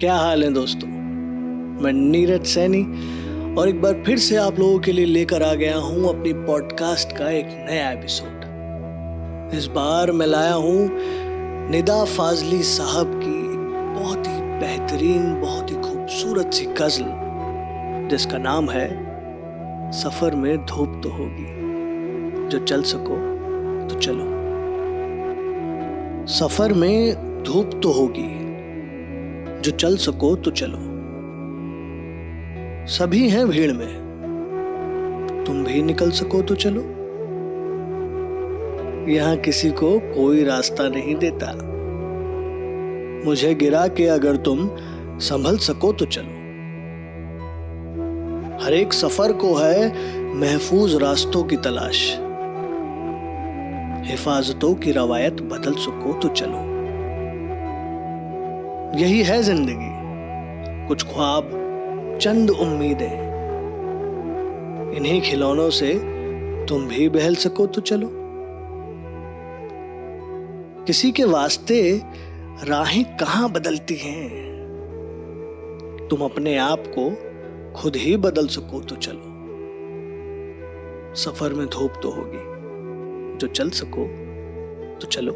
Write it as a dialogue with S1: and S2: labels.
S1: क्या हाल है दोस्तों? मैं नीरज सैनी और एक बार फिर से आप लोगों के लिए लेकर आ गया हूँ अपनी पॉडकास्ट का एक नया एपिसोड इस बार मैं लाया हूँ निदा फाजली साहब की बहुत ही बेहतरीन, बहुत ही खूबसूरत सी गज़ल, जिसका नाम है, सफ़र में धूप तो होगी। जो चल सको तो चलो। सफ़र में धूप तो होगी। जो चल सको तो चलो। सभी हैं भीड़ में। तुम भी निकल सको तो चलो। यहाँ किसी को कोई रास्ता नहीं देता। मुझे गिरा के अगर तुम संभल सको तो चलो। हर एक सफ़र को है महफूज रास्तों की तलाश। हिफाजतों की रवायत बदल सको तो चलो। यही है ज़िंदगी। कुछ ख्वाब, चंद उम्मीदें। इन्हीं खिलौनों से तुम भी बहल सको तो चलो। किसी के वास्ते राहें कहाँ बदलती हैं? तुम अपने आप को खुद ही बदल सको तो चलो। सफ़र में धूप तो होगी। जो चल सको तो चलो।